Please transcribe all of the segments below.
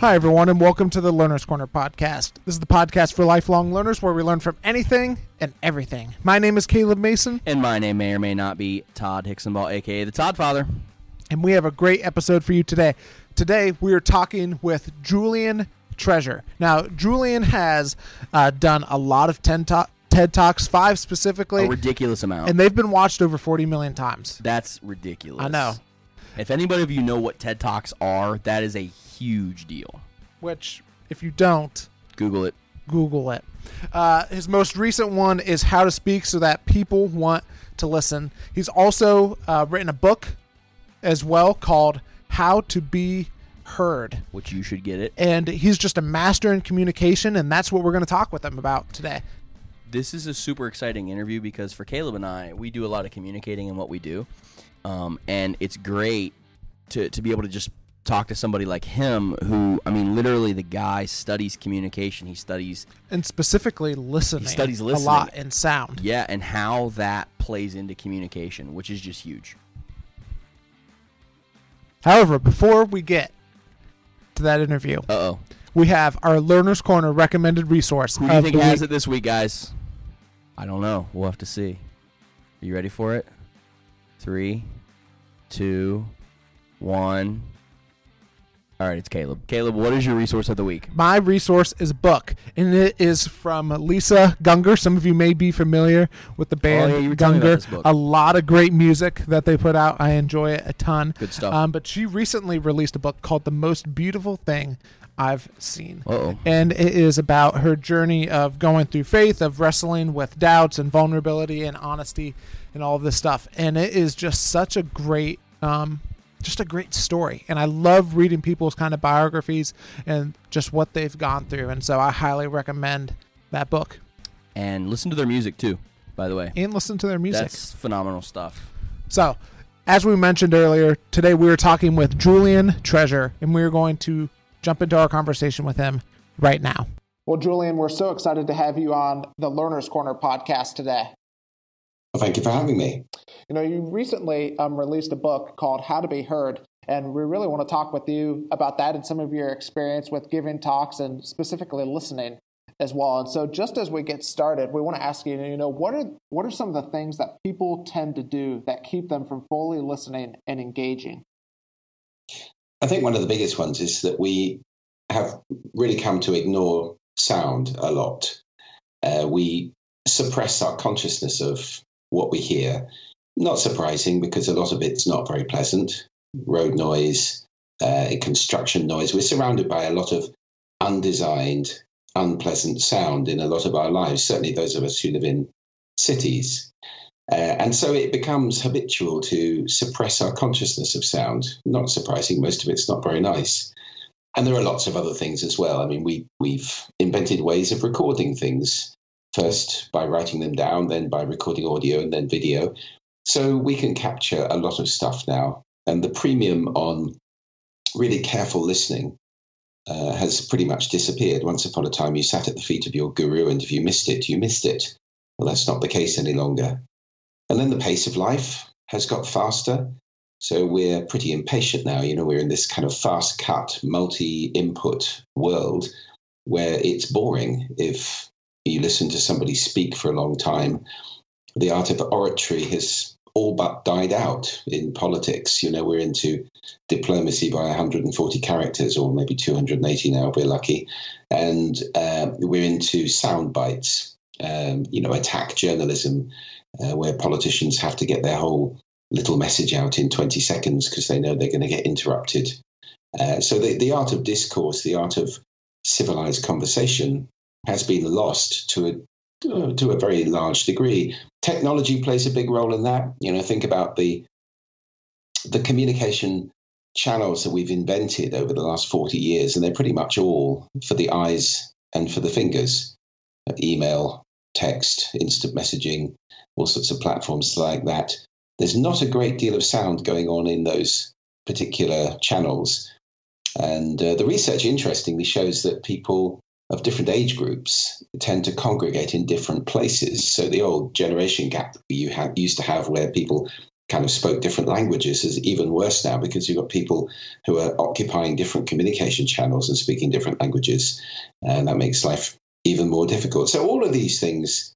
Hi, everyone, and welcome to the Learner's Corner podcast. This is the podcast for lifelong learners where we learn from anything and everything. My name is Caleb Mason, And my name may or may not be Todd Hicksonball, aka the Todd Father. and we have a great episode for you today. Today, we are talking with Julian Treasure. Now, Julian has uh, done a lot of TED, Talk, TED Talks, five specifically, A ridiculous amount. and they've been watched over 40 million times. That's ridiculous. I know. If anybody of you know what TED Talks are, that is a huge deal. Which, if you don't, Google it. Google it. Uh, his most recent one is How to Speak So That People Want to Listen. He's also uh, written a book as well called How to Be Heard. Which you should get it. And he's just a master in communication, and that's what we're going to talk with him about today. This is a super exciting interview because for Caleb and I, we do a lot of communicating in what we do. Um, and it's great to, to be able to just talk to somebody like him who, I mean, literally the guy studies communication. He studies, And specifically listening. he studies listening a lot and sound. yeah, and how that plays into communication, which is just huge. However, before we get to that interview, Uh oh. we have our Learner's Corner recommended resource. Who do you think has week. it this week, guys? I don't know. We'll have to see. Are you ready for it? Three, two, one. All right, it's Caleb. Caleb, what is your resource of the week? My resource is a book, and it is from Lisa Gungor. Some of you may be familiar with the band Oh, yeah, you were telling me about Gungor. A lot of great music that they put out. I enjoy it a ton. Good stuff. Um, but she recently released a book called "The Most Beautiful Thing I've Seen." Uh oh. and it is about her journey of going through faith, of wrestling with doubts and vulnerability and honesty and all of this stuff. And it is just such a great, um, just a great story. And I love reading people's kind of biographies and just what they've gone through. And so I highly recommend that book And listen to their music too, by the way. and listen to their music. That's phenomenal stuff. So, as we mentioned earlier, today we were talking with Julian Treasure, and we are going to jump into our conversation with him right now. Well, Julian, we're so excited to have you on the Learner's Corner podcast today. Well, thank you for having me. You know, you recently um, released a book called How to Be Heard, and we really want to talk with you about that and some of your experience with giving talks and specifically listening as well. And so, just as we get started, we want to ask you, you know, what are what are some of the things that people tend to do that keep them from fully listening and engaging? I think one of the biggest ones is that we have really come to ignore sound a lot. Uh, we suppress our consciousness of what we hear. Not surprising because a lot of it's not very pleasant. Road noise, uh, construction noise. We're surrounded by a lot of undesigned, unpleasant sound in a lot of our lives, certainly those of us who live in cities. Uh, and so it becomes habitual to suppress our consciousness of sound. Not surprising, most of it's not very nice. And there are lots of other things as well. I mean, we, we've invented ways of recording things, first by writing them down, then by recording audio, and then video. So we can capture a lot of stuff now. And the premium on really careful listening uh, has pretty much disappeared. Once upon a time, you sat at the feet of your guru, and if you missed it, you missed it. Well, that's not the case any longer. And then the pace of life has got faster. So we're pretty impatient now. You know, we're in this kind of fast cut, multi input world where it's boring if you listen to somebody speak for a long time. The art of oratory has all but died out in politics. You know, we're into diplomacy by 140 characters, or maybe 280 now if we're lucky. And uh, we're into sound bites, um, you know, attack journalism uh, where politicians have to get their whole little message out in 20 seconds because they know they're going to get interrupted. Uh, so the, the art of discourse, the art of civilized conversation has been lost to a to a very large degree. Technology plays a big role in that. You know, think about the the communication channels that we've invented over the last 40 years, and they're pretty much all for the eyes and for the fingers. Email, text, instant messaging, all sorts of platforms like that. There's not a great deal of sound going on in those particular channels. And uh, the research, interestingly, shows that people of different age groups tend to congregate in different places. So the old generation gap you ha- used to have, where people kind of spoke different languages is even worse now because you've got people who are occupying different communication channels and speaking different languages, and that makes life even more difficult. So all of these things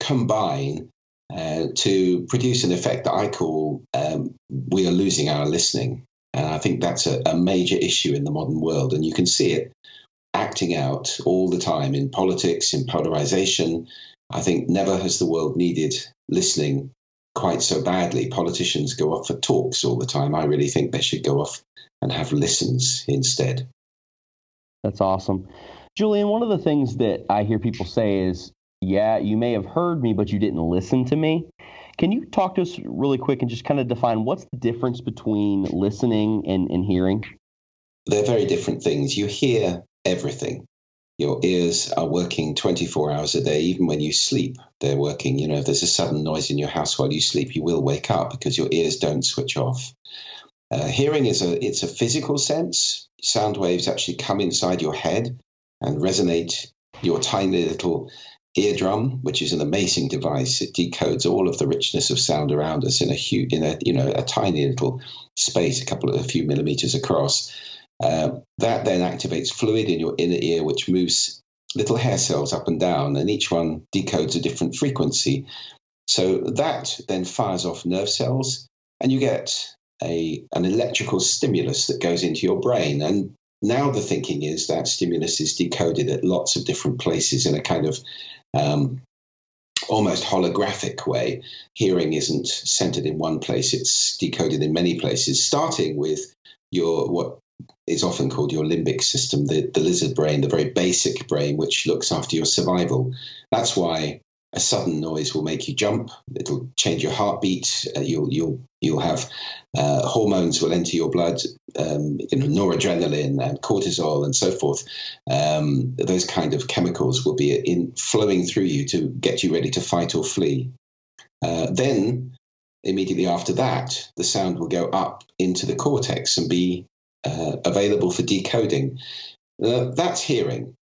combine uh, to produce an effect that I call um, we are losing our listening. And I think that's a, a major issue in the modern world. And you can see it acting out all the time in politics, in polarization. I think never has the world needed listening quite so badly. Politicians go off for talks all the time. I really think they should go off and have listens instead. That's awesome. Julian, one of the things that I hear people say is, yeah, you may have heard me, but you didn't listen to me. Can you talk to us really quick and just kind of define what's the difference between listening and, and hearing? They're very different things. You hear everything. Your ears are working 24 hours a day, even when you sleep. They're working. You know, if there's a sudden noise in your house while you sleep, you will wake up because your ears don't switch off. Uh, hearing is a it's a physical sense. Sound waves actually come inside your head and resonate your tiny little eardrum, which is an amazing device. It decodes all of the richness of sound around us in a huge, in a you know a tiny little space, a couple of a few millimeters across. Uh, that then activates fluid in your inner ear, which moves little hair cells up and down, and each one decodes a different frequency. So that then fires off nerve cells, and you get a an electrical stimulus that goes into your brain. And now the thinking is that stimulus is decoded at lots of different places in a kind of um, almost holographic way. Hearing isn't centered in one place, it's decoded in many places, starting with your what is often called your limbic system, the, the lizard brain, the very basic brain, which looks after your survival. That's why a sudden noise will make you jump. It'll change your heartbeat. Uh, you'll you'll you'll have uh, hormones will enter your blood, um, you know, noradrenaline and cortisol and so forth. Um, those kind of chemicals will be in flowing through you to get you ready to fight or flee. Uh, then immediately after that, the sound will go up into the cortex and be uh, available for decoding. Uh, that's hearing.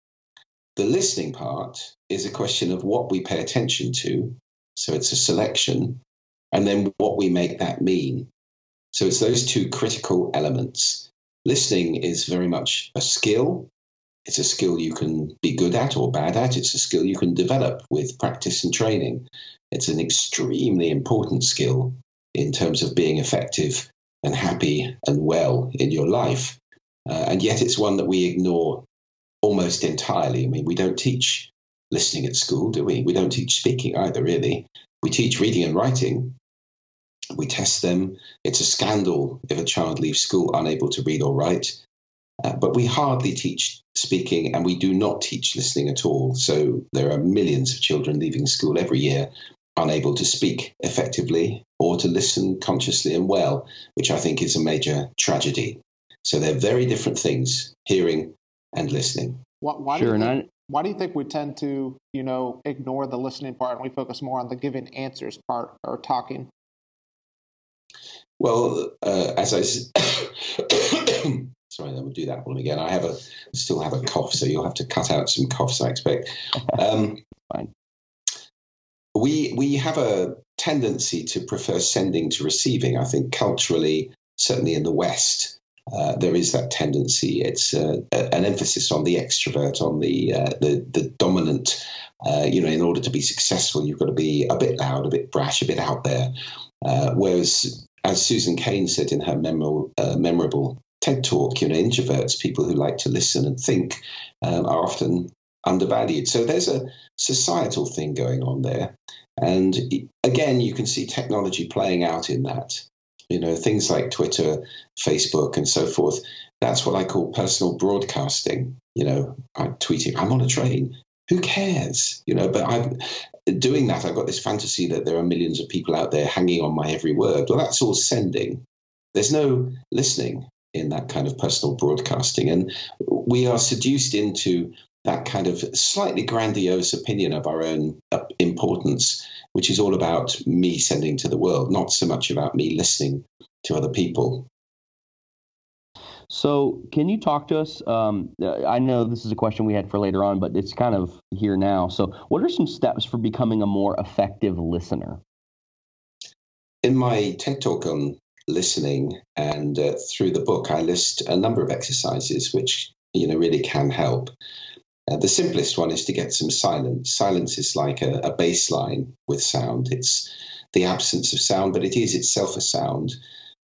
The listening part is a question of what we pay attention to. So it's a selection, and then what we make that mean. So it's those two critical elements. Listening is very much a skill. It's a skill you can be good at or bad at. It's a skill you can develop with practice and training. It's an extremely important skill in terms of being effective and happy and well in your life. Uh, and yet it's one that we ignore almost entirely. I mean, we don't teach listening at school, do we? We don't teach speaking either, really. We teach reading and writing. We test them. It's a scandal if a child leaves school unable to read or write. Uh, but we hardly teach speaking and we do not teach listening at all. So there are millions of children leaving school every year unable to speak effectively or to listen consciously and well, which I think is a major tragedy. So they're very different things, hearing and listening. Why, why sure, do you think, why do you think we tend to, you know, ignore the listening part and we focus more on the giving answers part or talking? Well, uh, as I sorry, I will do that one again. I have a still have a cough, so you'll have to cut out some coughs. I expect. Um, Fine. We we have a tendency to prefer sending to receiving. I think culturally, certainly in the West, uh, there is that tendency. It's uh, an emphasis on the extrovert, on the uh, the, the, dominant. Uh, you know, in order to be successful, you've got to be a bit loud, a bit brash, a bit out there. Uh, whereas, as Susan Cain said in her memorable, uh, memorable TED talk, you know, introverts, people who like to listen and think, um, are often undervalued. So there's a societal thing going on there. And again, you can see technology playing out in that. You know, things like Twitter, Facebook, and so forth. That's what I call personal broadcasting. You know, I'm tweeting, I'm on a train. Who cares? You know, but I'm doing that. I've got this fantasy that there are millions of people out there hanging on my every word. Well, that's all sending. There's no listening in that kind of personal broadcasting. And we are seduced into that kind of slightly grandiose opinion of our own uh, importance, which is all about me sending to the world, not so much about me listening to other people. So, can you talk to us? Um, I know this is a question we had for later on, but it's kind of here now. So, what are some steps for becoming a more effective listener? in my TED talk on listening and uh, through the book, I list a number of exercises which you know really can help. Uh, the simplest one is to get some silence. Silence is like a, a baseline with sound. It's the absence of sound, but it is itself a sound.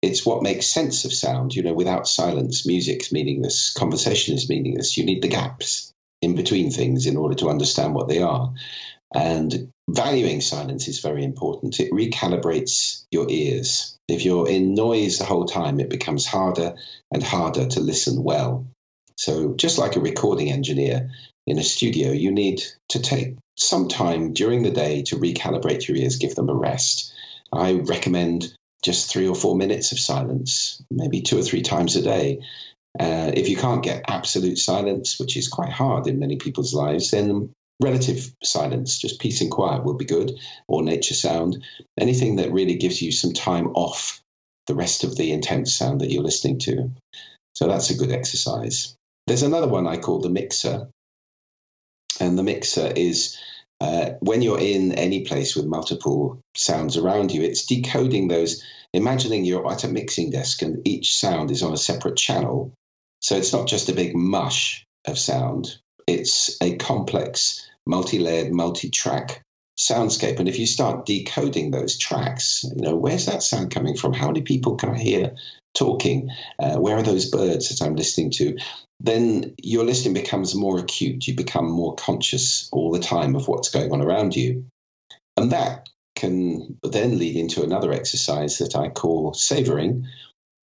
It's what makes sense of sound. You know, without silence, music's meaningless, conversation is meaningless. You need the gaps in between things in order to understand what they are. And valuing silence is very important. It recalibrates your ears. If you're in noise the whole time, it becomes harder and harder to listen well. So, just like a recording engineer in a studio, you need to take some time during the day to recalibrate your ears, give them a rest. I recommend just three or four minutes of silence, maybe two or three times a day. Uh, if you can't get absolute silence, which is quite hard in many people's lives, then relative silence, just peace and quiet will be good, or nature sound. Anything that really gives you some time off the rest of the intense sound that you're listening to. So that's a good exercise. There's another one I call the mixer. And the mixer is uh, when you're in any place with multiple sounds around you, it's decoding those, imagining you're at a mixing desk and each sound is on a separate channel. So it's not just a big mush of sound, it's a complex, multi layered, multi track soundscape. And if you start decoding those tracks, you know, where's that sound coming from? How many people can I hear talking? Uh, where are those birds that I'm listening to? Then your listening becomes more acute. You become more conscious all the time of what's going on around you. And that can then lead into another exercise that I call savoring,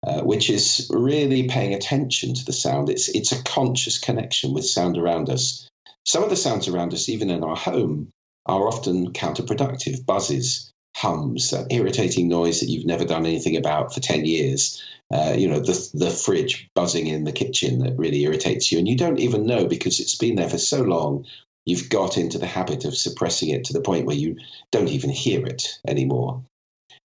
uh, which is really paying attention to the sound. It's, it's a conscious connection with sound around us. Some of the sounds around us, even in our home, are often counterproductive buzzes, hums, that irritating noise that you've never done anything about for 10 years. Uh, you know, the, the fridge buzzing in the kitchen that really irritates you. And you don't even know because it's been there for so long, you've got into the habit of suppressing it to the point where you don't even hear it anymore.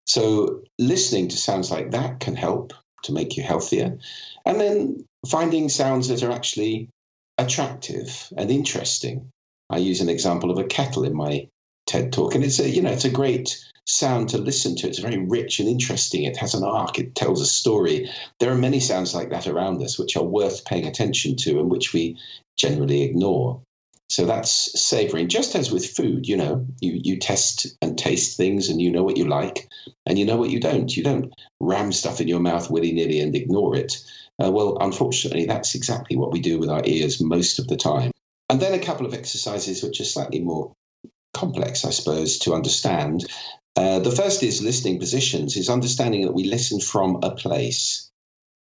So, listening to sounds like that can help to make you healthier. And then finding sounds that are actually attractive and interesting. I use an example of a kettle in my TED talk, and it's a you know it's a great sound to listen to. It's very rich and interesting. It has an arc. It tells a story. There are many sounds like that around us which are worth paying attention to and which we generally ignore. So that's savoring. Just as with food, you know, you, you test and taste things and you know what you like and you know what you don't. You don't ram stuff in your mouth willy nilly and ignore it. Uh, well, unfortunately, that's exactly what we do with our ears most of the time. And then a couple of exercises which are slightly more complex, I suppose, to understand. Uh, the first is listening positions, is understanding that we listen from a place.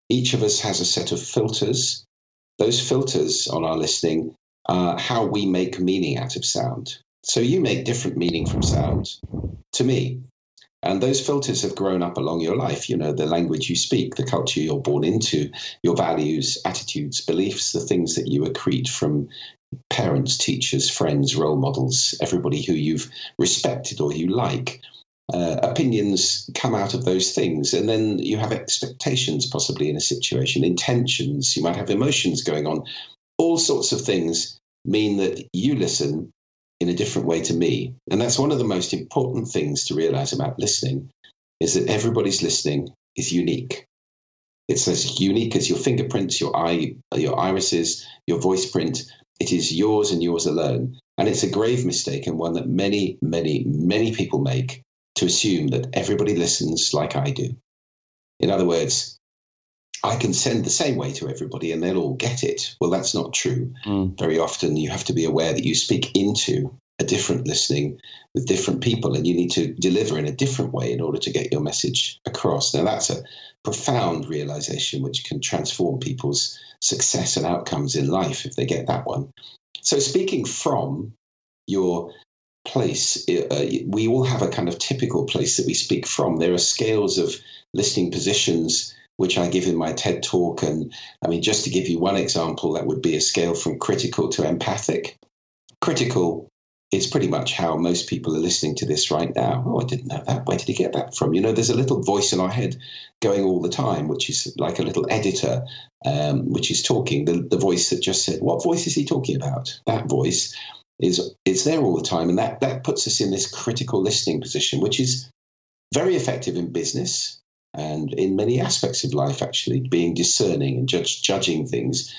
Each of us has a set of filters. Those filters on our listening uh, how we make meaning out of sound. So you make different meaning from sound to me. And those filters have grown up along your life. You know, the language you speak, the culture you're born into, your values, attitudes, beliefs, the things that you accrete from parents, teachers, friends, role models, everybody who you've respected or you like. Uh, opinions come out of those things. And then you have expectations, possibly in a situation, intentions, you might have emotions going on. All sorts of things mean that you listen in a different way to me. And that's one of the most important things to realize about listening is that everybody's listening is unique. It's as unique as your fingerprints, your eye, your irises, your voice print. It is yours and yours alone. And it's a grave mistake and one that many, many, many people make to assume that everybody listens like I do. In other words, I can send the same way to everybody and they'll all get it. Well, that's not true. Mm. Very often you have to be aware that you speak into a different listening with different people and you need to deliver in a different way in order to get your message across. Now, that's a profound realization which can transform people's success and outcomes in life if they get that one. So, speaking from your place, uh, we all have a kind of typical place that we speak from. There are scales of listening positions which I give in my TED talk. And I mean, just to give you one example, that would be a scale from critical to empathic. Critical is pretty much how most people are listening to this right now. Oh, I didn't know that. Where did he get that from? You know, there's a little voice in our head going all the time, which is like a little editor, um, which is talking. The, the voice that just said, "What voice is he talking about?" That voice is it's there all the time, and that that puts us in this critical listening position, which is very effective in business and in many aspects of life, actually, being discerning and judge, judging things.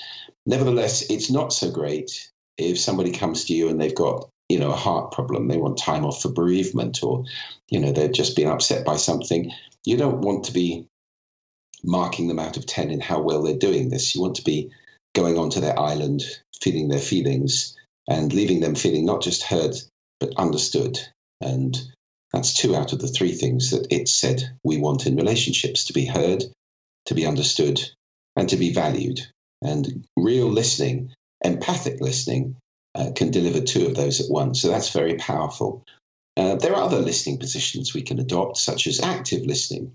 Nevertheless, it's not so great if somebody comes to you and they've got you know a heart problem they want time off for bereavement or you know they're just being upset by something. You don't want to be marking them out of 10 in how well they're doing this. You want to be going onto their island feeling their feelings and leaving them feeling not just heard but understood. And that's two out of the three things that it said we want in relationships to be heard to be understood and to be valued. And real listening empathic listening uh, can deliver two of those at once. So that's very powerful. Uh, there are other listening positions we can adopt, such as active listening,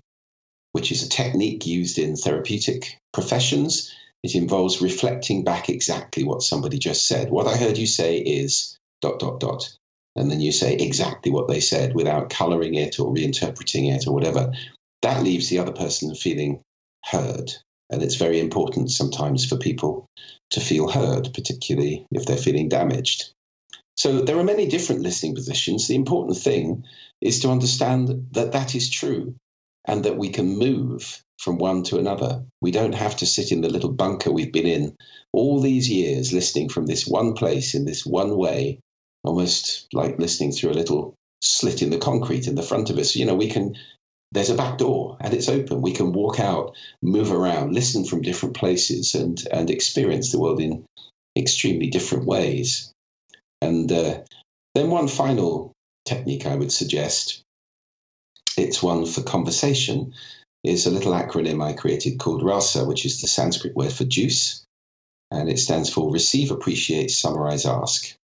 which is a technique used in therapeutic professions. It involves reflecting back exactly what somebody just said. What I heard you say is dot, dot, dot. And then you say exactly what they said without coloring it or reinterpreting it or whatever. That leaves the other person feeling heard. And it's very important sometimes for people to feel heard, particularly if they're feeling damaged. So there are many different listening positions. The important thing is to understand that that is true and that we can move from one to another. We don't have to sit in the little bunker we've been in all these years listening from this one place in this one way, almost like listening through a little slit in the concrete in the front of us. You know, we can there's a back door and it's open. We can walk out, move around, listen from different places, and and experience the world in extremely different ways. And uh, then one final technique I would suggest. It's one for conversation. Is a little acronym I created called RASA, which is the Sanskrit word for juice, and it stands for Receive, Appreciate, Summarize, Ask.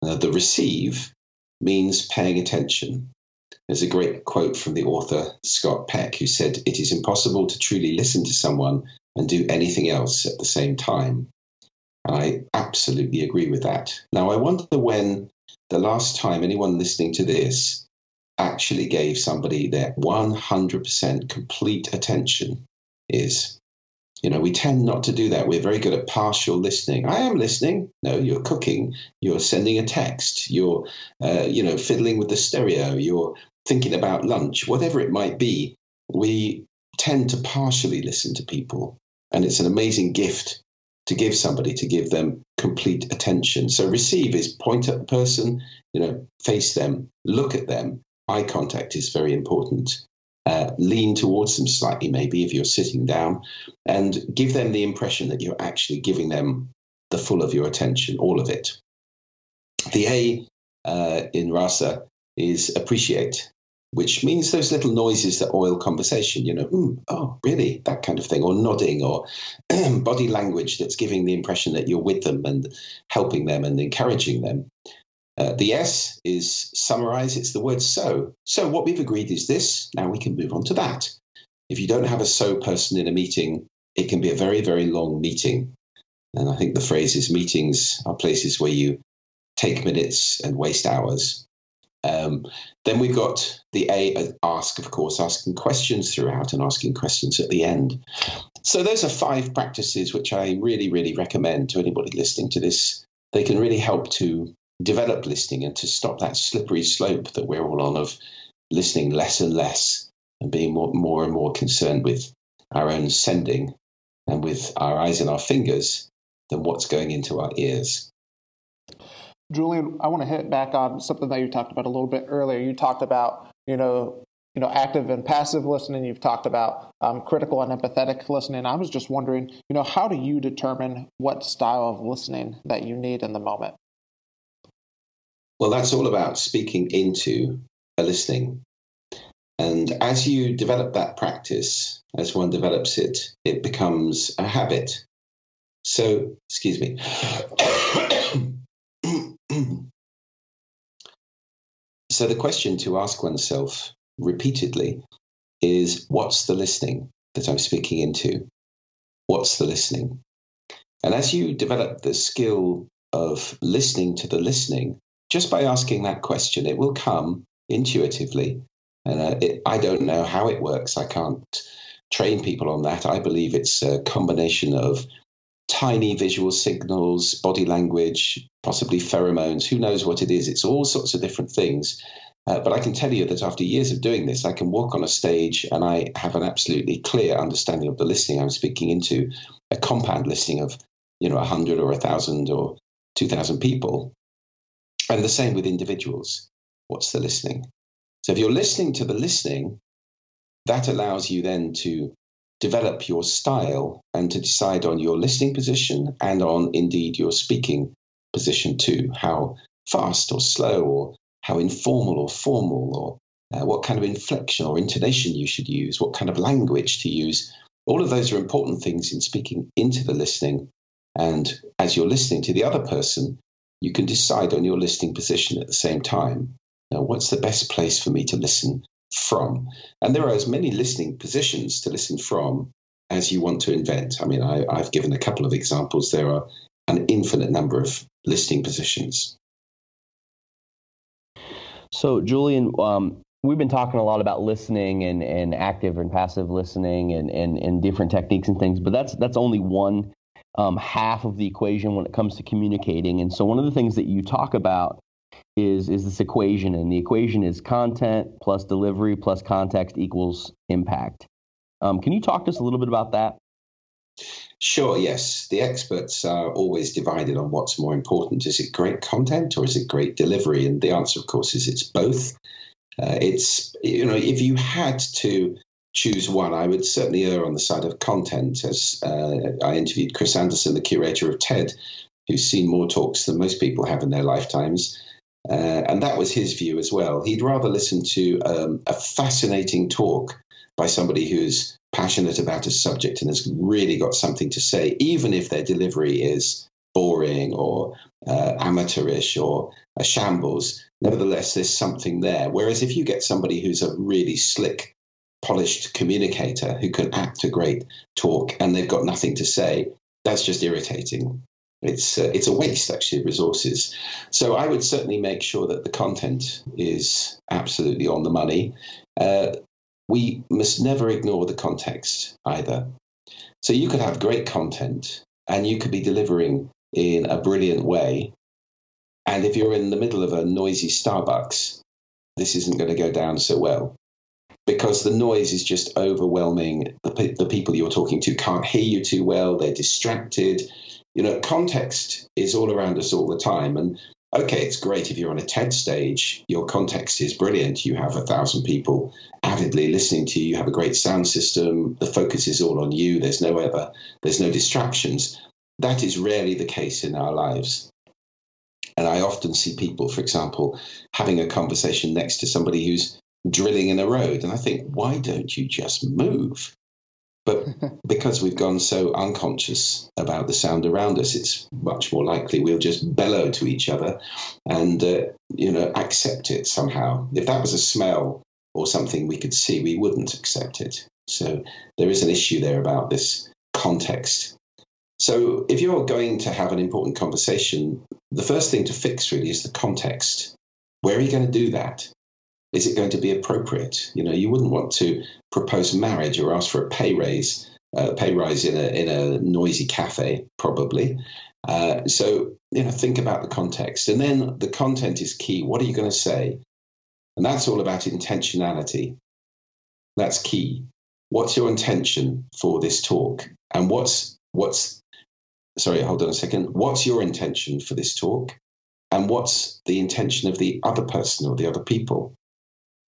Now, the receive means paying attention. There's a great quote from the author Scott Peck who said, It is impossible to truly listen to someone and do anything else at the same time. And I absolutely agree with that. Now, I wonder when the last time anyone listening to this actually gave somebody their 100% complete attention is. You know, we tend not to do that. We're very good at partial listening. I am listening. No, you're cooking. You're sending a text. You're, uh, you know, fiddling with the stereo. You're thinking about lunch, whatever it might be, we tend to partially listen to people. And it's an amazing gift to give somebody, to give them complete attention. So receive is point at the person, you know, face them, look at them. Eye contact is very important. Uh, lean towards them slightly, maybe if you're sitting down, and give them the impression that you're actually giving them the full of your attention, all of it. The A uh, in Rasa is appreciate which means those little noises that oil conversation, you know, mm, oh, really, that kind of thing, or nodding, or body language that's giving the impression that you're with them and helping them and encouraging them. Uh, the S is summarize, it's the word so. So, what we've agreed is this, now we can move on to that. If you don't have a so person in a meeting, it can be a very, very long meeting. And I think the phrase is meetings are places where you take minutes and waste hours. Um, then we've got the A uh, ask, of course, asking questions throughout and asking questions at the end. So those are five practices which I really, really recommend to anybody listening to this. They can really help to develop listening and to stop that slippery slope that we're all on of listening less and less and being more, more and more concerned with our own sending and with our eyes and our fingers than what's going into our ears. Julian, I want to hit back on something that you talked about a little bit earlier. You talked about, you know, you know, active and passive listening. You've talked about um, critical and empathetic listening. I was just wondering, you know, how do you determine what style of listening that you need in the moment? Well, that's all about speaking into a listening. And as you develop that practice, as one develops it, it becomes a habit. So, excuse me. so the question to ask oneself repeatedly is what's the listening that I'm speaking into? What's the listening? And as you develop the skill of listening to the listening, just by asking that question, it will come intuitively. And uh, it, I don't know how it works. I can't train people on that. I believe it's a combination of tiny visual signals, body language, possibly pheromones. Who knows what it is? It's all sorts of different things. Uh, but I can tell you that after years of doing this, I can walk on a stage and I have an absolutely clear understanding of the listening I'm speaking into, a compound listening of, you know, 100 or 1,000 or 2,000 people. And the same with individuals. What's the listening? So if you're listening to the listening, that allows you then to develop your style and to decide on your listening position and on indeed your speaking position too. How fast or slow or how informal or formal or uh, what kind of inflection or intonation you should use, what kind of language to use. All of those are important things in speaking into the listening. And as you're listening to the other person, you can decide on your listening position at the same time. Now, what's the best place for me to listen from? And there are as many listening positions to listen from as you want to invent. I mean, I, I've given a couple of examples. There are an infinite number of listening positions. So, Julian, um, we've been talking a lot about listening and, and active and passive listening and, and, and different techniques and things, but that's that's only one um, half of the equation when it comes to communicating. And so, one of the things that you talk about is is this equation, and the equation is content plus delivery plus context equals impact. Um, can you talk to us a little bit about that? Sure, yes. The experts are always divided on what's more important. Is it great content or is it great delivery? And the answer, of course, is it's both. Uh, it's, you know, if you had to choose one, I would certainly err on the side of content. As uh, I interviewed Chris Anderson, the curator of TED, who's seen more talks than most people have in their lifetimes. Uh, and that was his view as well. He'd rather listen to um, a fascinating talk by somebody who's passionate about a subject and has really got something to say, even if their delivery is boring or uh, amateurish or a shambles. Nevertheless, there's something there. Whereas if you get somebody who's a really slick, polished communicator who can act a great talk and they've got nothing to say, that's just irritating. It's uh, it's a waste actually of resources. So I would certainly make sure that the content is absolutely on the money. Uh, we must never ignore the context either. So you could have great content and you could be delivering in a brilliant way. And if you're in the middle of a noisy Starbucks, this isn't going to go down so well because the noise is just overwhelming. The, the people you're talking to can't hear you too well, they're distracted. You know, context is all around us all the time. And okay, it's great if you're on a TED stage, your context is brilliant. You have a thousand people avidly listening to you, you have a great sound system, the focus is all on you, there's no ever, there's no distractions. That is rarely the case in our lives. And I often see people, for example, having a conversation next to somebody who's drilling in a road. And I think, why don't you just move? But because we've gone so unconscious about the sound around us, it's much more likely we'll just bellow to each other and, uh, you know, accept it somehow. If that was a smell or something we could see, we wouldn't accept it. So there is an issue there about this context. So if you're going to have an important conversation, the first thing to fix really is the context. Where are you going to do that? Is it going to be appropriate? You know, you wouldn't want to propose marriage or ask for a pay raise, uh, pay rise in a in a noisy cafe, probably. Uh, so you know, think about the context, and then the content is key. What are you going to say? And that's all about intentionality. That's key. What's your intention for this talk? And what's what's sorry, hold on a second. What's your intention for this talk? And what's the intention of the other person or the other people?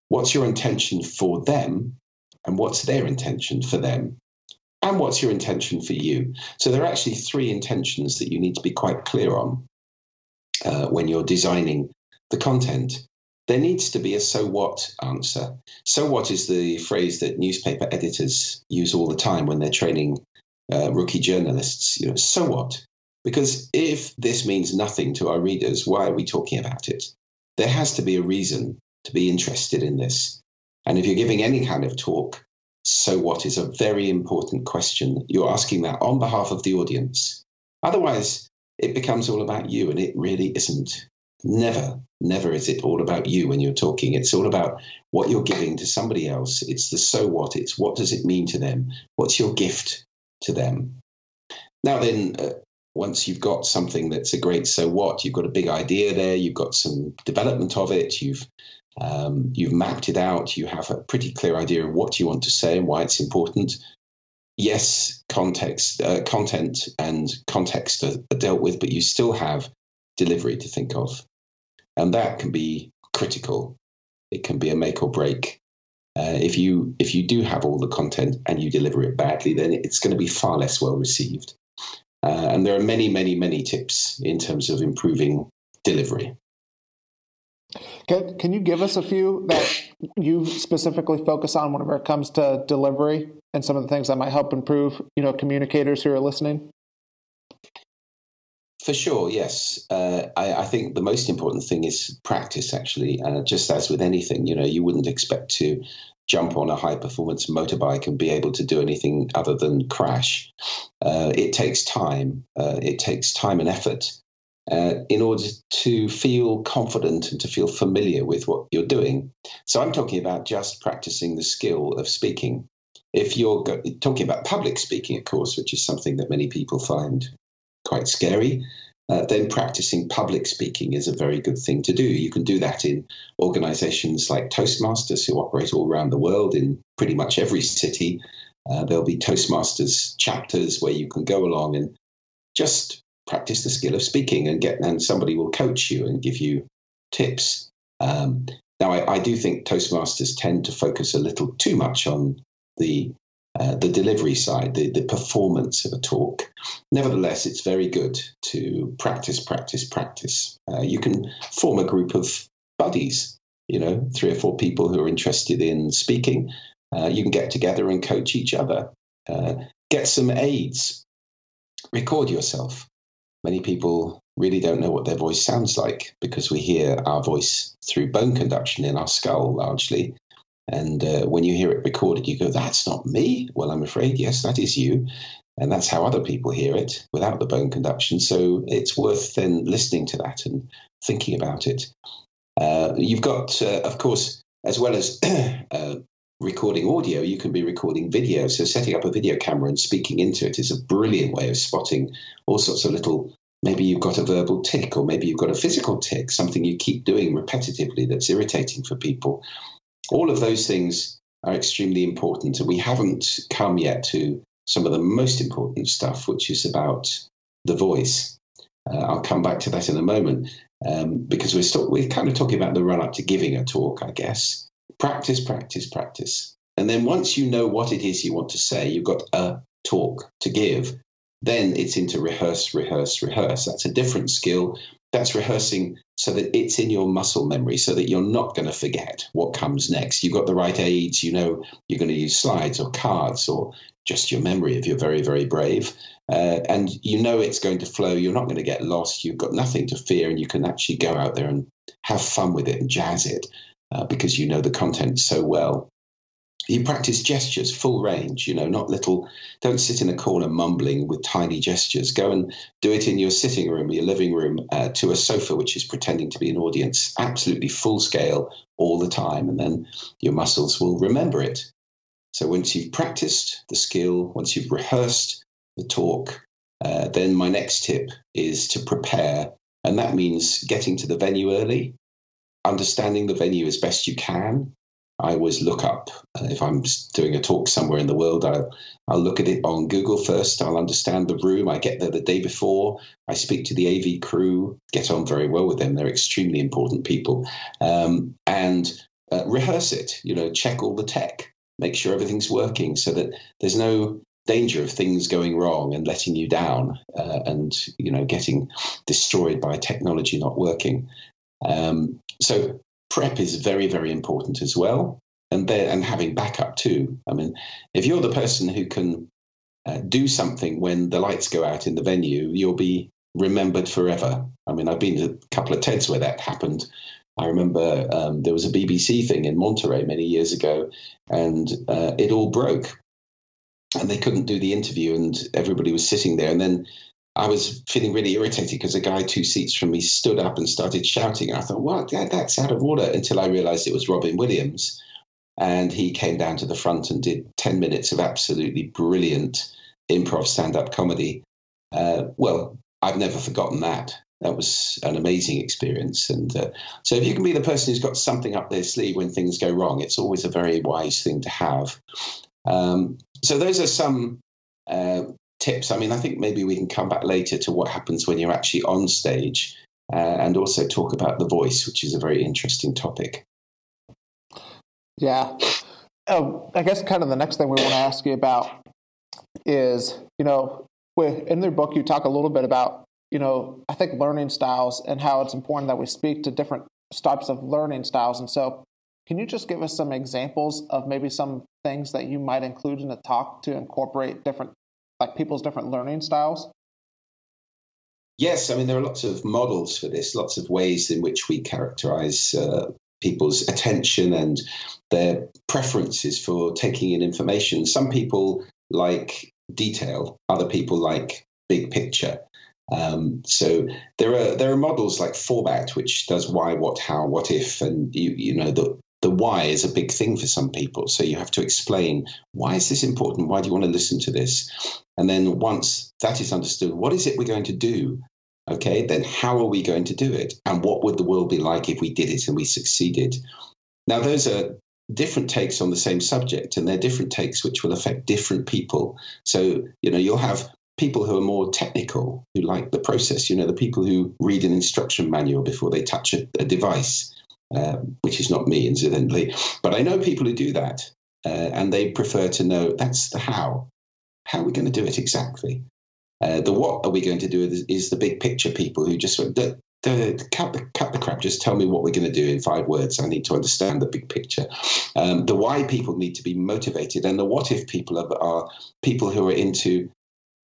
What's your intention for them? And what's their intention for them? And what's your intention for you? So there are actually three intentions that you need to be quite clear on uh, when you're designing the content. There needs to be a so what answer. So what is the phrase that newspaper editors use all the time when they're training uh, rookie journalists? You know, so what? Because if this means nothing to our readers, why are we talking about it? There has to be a reason to be interested in this. And if you're giving any kind of talk, so what is a very important question. You're asking that on behalf of the audience. Otherwise, it becomes all about you, and it really isn't. Never, never is it all about you when you're talking. It's all about what you're giving to somebody else. It's the so what. It's what does it mean to them? What's your gift to them? Now, then, uh, once you've got something that's a great so what, you've got a big idea there, you've got some development of it, you've Um, you've mapped it out. You have a pretty clear idea of what you want to say and why it's important. Yes, context, uh, content, and context are, are dealt with, but you still have delivery to think of, and that can be critical. It can be a make or break. Uh, if you if you do have all the content and you deliver it badly, then it's going to be far less well received. Uh, and there are many, many, many tips in terms of improving delivery. Can, can you give us a few that you specifically focus on whenever it comes to delivery and some of the things that might help improve, you know, communicators who are listening? For sure, yes. Uh, I, I, think the most important thing is practice, actually. Uh, just as with anything, you know, you wouldn't expect to jump on a high performance motorbike and be able to do anything other than crash. Uh, it takes time. Uh, it takes time and effort uh, in order to feel confident and to feel familiar with what you're doing. So I'm talking about just practicing the skill of speaking. If you're go- talking about public speaking, of course, which is something that many people find quite scary, uh, then practicing public speaking is a very good thing to do. You can do that in organizations like Toastmasters, who operate all around the world in pretty much every city. Uh, there'll be Toastmasters chapters where you can go along and just practice the skill of speaking and get, and somebody will coach you and give you tips. Um, now, I, I do think Toastmasters tend to focus a little too much on the uh, the delivery side, the, the performance of a talk. Nevertheless, it's very good to practice, practice, practice. Uh, you can form a group of buddies, you know, three or four people who are interested in speaking. Uh, you can get together and coach each other. Uh, get some aids. Record yourself. Many people really don't know what their voice sounds like because we hear our voice through bone conduction in our skull largely. And uh, when you hear it recorded, you go, that's not me. Well, I'm afraid, yes, that is you. And that's how other people hear it without the bone conduction. So it's worth then listening to that and thinking about it. Uh, you've got, uh, of course, as well as uh, recording audio, you can be recording video. So setting up a video camera and speaking into it is a brilliant way of spotting all sorts of little. Maybe you've got a verbal tic, or maybe you've got a physical tic, something you keep doing repetitively that's irritating for people all of those things are extremely important. And we haven't come yet to some of the most important stuff, which is about the voice. Uh, I'll come back to that in a moment um, because we're we're kind of talking about the run up to giving a talk, I guess. Practice, practice, practice, and then once you know what it is you want to say, you've got a talk to give. Then it's into rehearse, rehearse, rehearse. That's a different skill that's rehearsing so that it's in your muscle memory so that you're not going to forget what comes next. You've got the right aids, you know you're going to use slides or cards or just your memory if you're very, very brave. Uh, and you know it's going to flow. You're not going to get lost. You've got nothing to fear, and you can actually go out there and have fun with it and jazz it uh, because you know the content so well. You practice gestures full range you know not little don't sit in a corner mumbling with tiny gestures. Go and do it in your sitting room your living room uh, to a sofa which is pretending to be an audience absolutely full scale all the time and then your muscles will remember it. So once you've practiced the skill once you've rehearsed the talk uh, then my next tip is to prepare and that means getting to the venue early understanding the venue as best you can I always look up uh, if I'm doing a talk somewhere in the world. I'll, I'll look at it on Google first. I'll understand the room. I get there the day before. I speak to the AV crew, get on very well with them. They're extremely important people, um, and uh, rehearse it. You know, check all the tech, make sure everything's working, so that there's no danger of things going wrong and letting you down, uh, and you know, getting destroyed by technology not working. Um, so prep is very, very important as well. And there, and having backup too. I mean, if you're the person who can uh, do something when the lights go out in the venue, you'll be remembered forever. I mean, I've been to a couple of TEDs where that happened. I remember um, there was a BBC thing in Monterey many years ago, and uh, it all broke, and they couldn't do the interview, and everybody was sitting there, and then I was feeling really irritated because a guy two seats from me stood up and started shouting. And I thought, what? That, that's out of order until I realized it was Robin Williams. And he came down to the front and did 10 minutes of absolutely brilliant improv stand up comedy. Uh, well, I've never forgotten that. that was an amazing experience. And uh, so, if you can be the person who's got something up their sleeve when things go wrong, it's always a very wise thing to have. Um, so, those are some uh, tips. I mean, I think maybe we can come back later to what happens when you're actually on stage uh, and also talk about the voice, which is a very interesting topic. Yeah. Um, I guess kind of the next thing we want to ask you about is, you know, in their book, you talk a little bit about, you know, I think learning styles and how it's important that we speak to different types of learning styles. And so, can you just give us some examples of maybe some things that you might include in a talk to incorporate different, like people's different learning styles? Yes, I mean, there are lots of models for this, lots of ways in which we characterize uh, people's attention and their preferences for taking in information. Some people like detail, other people like big picture. Um, so there are there are models like 4MAT, which does why, what, how, what if, and you you know the the why is a big thing for some people. So you have to explain why is this important? Why do you want to listen to this? And then once that is understood, what is it we're going to do? Okay, then how are we going to do it? And what would the world be like if we did it and we succeeded? Now, those are different takes on the same subject, and they're different takes which will affect different people. So, you know, you'll have people who are more technical, who like the process, you know, the people who read an instruction manual before they touch a, a device, uh, which is not me, incidentally. But I know people who do that, uh, and they prefer to know that's the how. How are we going to do it exactly? Uh, the what are we going to do is, is the big picture people who just sort of, cut, the, cut the crap. Just tell me what we're going to do in five words. I need to understand the big picture. Um, the why people need to be motivated, and the what if people are, are people who are into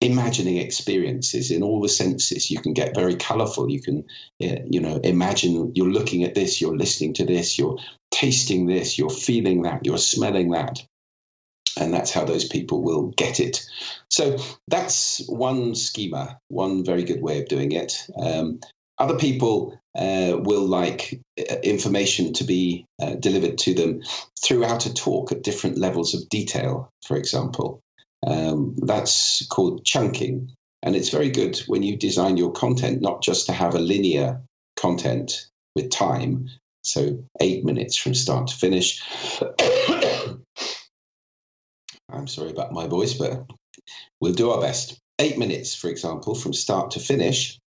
imagining experiences in all the senses. You can get very colorful. You can, you know, imagine you're looking at this, you're listening to this, you're tasting this, you're feeling that, you're smelling that and that's how those people will get it. So that's one schema, one very good way of doing it. Um, other people uh, will like uh, information to be uh, delivered to them throughout a talk at different levels of detail, for example. Um, that's called chunking. And it's very good when you design your content, not just to have a linear content with time, so eight minutes from start to finish. I'm sorry about my voice, but we'll do our best. Eight minutes, for example, from start to finish.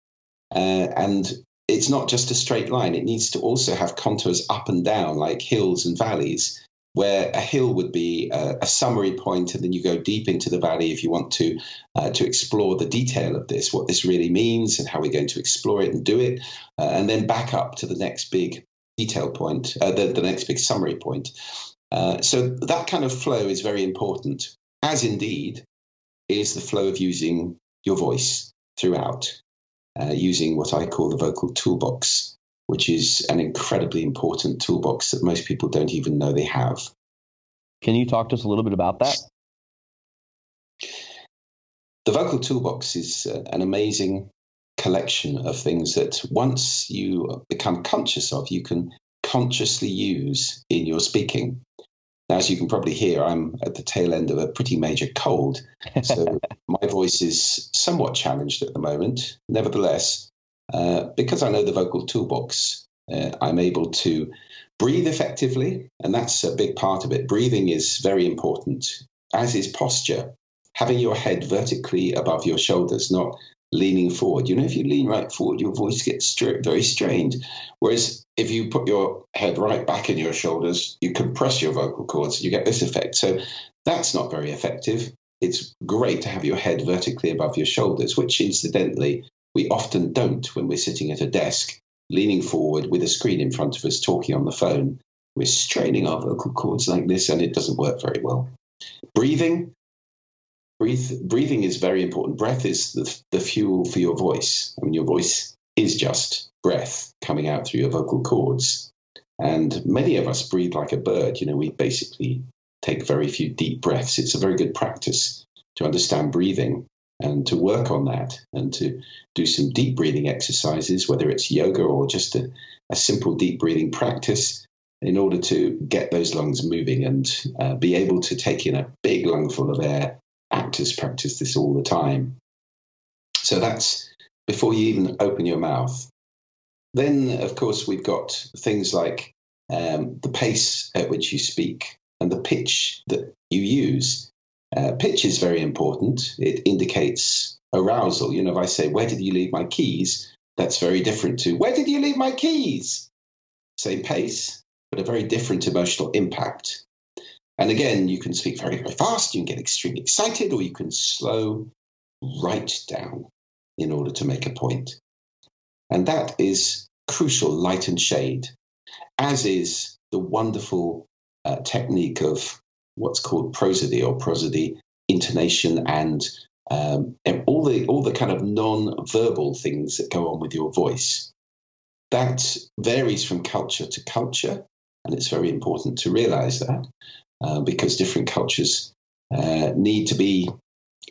Uh, and it's not just a straight line, it needs to also have contours up and down, like hills and valleys, where a hill would be a, a summary point, and then you go deep into the valley if you want to uh, to explore the detail of this, what this really means, and how we're going to explore it and do it, uh, and then back up to the next big detail point, uh, the, the next big summary point. Uh, so that kind of flow is very important, as indeed is the flow of using your voice throughout, uh, using what I call the vocal toolbox, which is an incredibly important toolbox that most people don't even know they have. Can you talk to us a little bit about that? The vocal toolbox is uh, an amazing collection of things that once you become conscious of, you can consciously use in your speaking. Now, as you can probably hear, I'm at the tail end of a pretty major cold. So my voice is somewhat challenged at the moment. Nevertheless, uh, because I know the vocal toolbox, uh, I'm able to breathe effectively. And that's a big part of it. Breathing is very important, as is posture. Having your head vertically above your shoulders, not leaning forward. You know, if you lean right forward, your voice gets very strained. Whereas if you put your head right back in your shoulders, you compress your vocal cords, you get this effect. So that's not very effective. It's great to have your head vertically above your shoulders, which incidentally, we often don't when we're sitting at a desk, leaning forward with a screen in front of us, talking on the phone. We're straining our vocal cords like this, and it doesn't work very well. Breathing, Breathe, breathing is very important. Breath is the, the fuel for your voice. I mean, your voice is just breath coming out through your vocal cords. And many of us breathe like a bird. You know, we basically take very few deep breaths. It's a very good practice to understand breathing and to work on that and to do some deep breathing exercises, whether it's yoga or just a, a simple deep breathing practice, in order to get those lungs moving and uh, be able to take in a big lungful of air actors practice this all the time. So that's before you even open your mouth. Then, of course, we've got things like um, the pace at which you speak and the pitch that you use. Uh, pitch is very important. It indicates arousal. You know, if I say, Where did you leave my keys? That's very different to, Where did you leave my keys? Same pace, but a very different emotional impact. And again, you can speak very, very fast, you can get extremely excited, or you can slow right down in order to make a point. And that is crucial light and shade, as is the wonderful uh, technique of what's called prosody or prosody intonation and um, and all the all the kind of non-verbal things that go on with your voice. That varies from culture to culture, and it's very important to realize that uh, because different cultures uh, need to be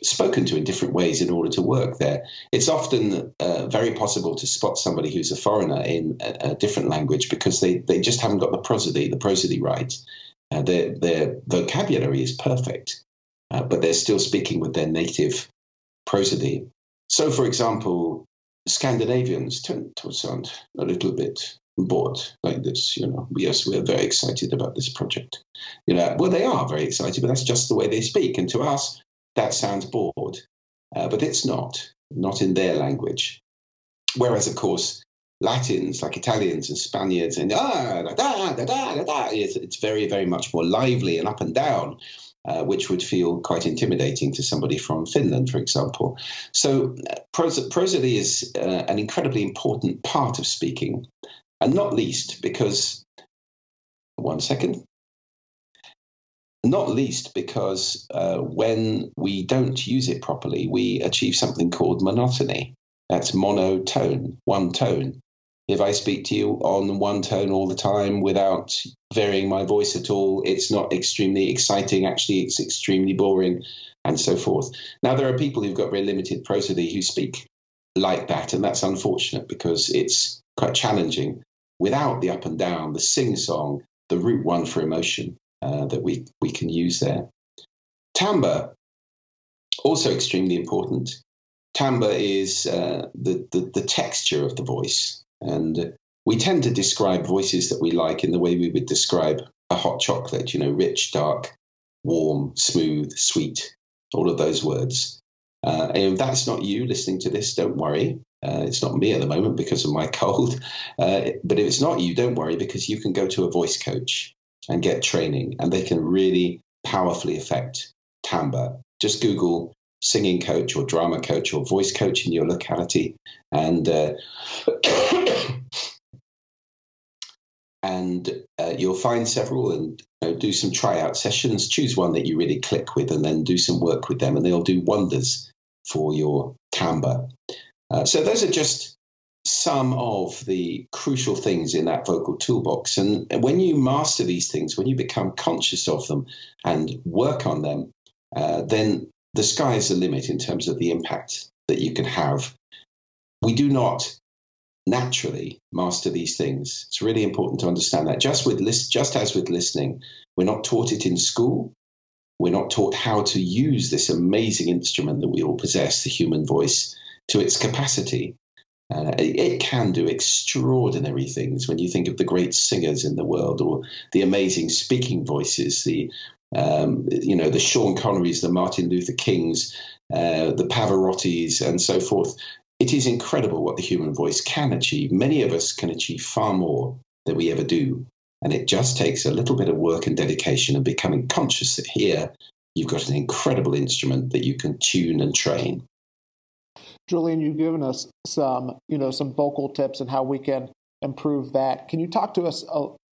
spoken to in different ways in order to work there. It's often uh, very possible to spot somebody who's a foreigner in a, a, different language because they, they just haven't got the prosody, the prosody right. Uh, their, their vocabulary is perfect, uh, but they're still speaking with their native prosody. So, for example, Scandinavians tend to sound a little bit bored like this. You know, yes, we're very excited about this project. You know, well, they are very excited, but that's just the way they speak. And to us, that sounds bored, uh, but it's not, not in their language. Whereas, of course, Latins like Italians and Spaniards and ah, da, da, da, da, da, it's, it's very, very much more lively and up and down. Uh, which would feel quite intimidating to somebody from Finland, for example. So, uh, pros- prosody is uh, an incredibly important part of speaking, and not least because, one second, not least because uh, when we don't use it properly, we achieve something called monotony. That's monotone, one tone. If I speak to you on one tone all the time without varying my voice at all, it's not extremely exciting. Actually, it's extremely boring and so forth. Now, there are people who've got very limited prosody who speak like that, and that's unfortunate because it's quite challenging without the up and down, the sing song, the root one for emotion uh, that we, we can use there. Timbre, also extremely important. Timbre is uh, the, the, the texture of the voice. And we tend to describe voices that we like in the way we would describe a hot chocolate, you know, rich, dark, warm, smooth, sweet, all of those words. Uh, and if that's not you listening to this, don't worry. Uh, it's not me at the moment because of my cold. Uh, but if it's not you, don't worry because you can go to a voice coach and get training, and they can really powerfully affect timbre. Just Google singing coach or drama coach or voice coach in your locality, and uh, and uh, you'll find several and you know, do some tryout sessions. Choose one that you really click with, and then do some work with them, and they'll do wonders for your timbre. Uh, so those are just some of the crucial things in that vocal toolbox. And when you master these things, when you become conscious of them and work on them, uh, then the sky is the limit in terms of the impact that you can have. We do not naturally master these things. It's really important to understand that. Just with list, just as with listening, we're not taught it in school. We're not taught how to use this amazing instrument that we all possess, the human voice, to its capacity. Uh, it, it, can do extraordinary things when you think of the great singers in the world or the amazing speaking voices, the um, you know, the Sean Connerys, the Martin Luther Kings, uh, the Pavarottis, and so forth. It is incredible what the human voice can achieve. Many of us can achieve far more than we ever do. And it just takes a little bit of work and dedication and becoming conscious that here you've got an incredible instrument that you can tune and train. Julian, you've given us some, you know, some vocal tips and how we can improve that. Can you talk to us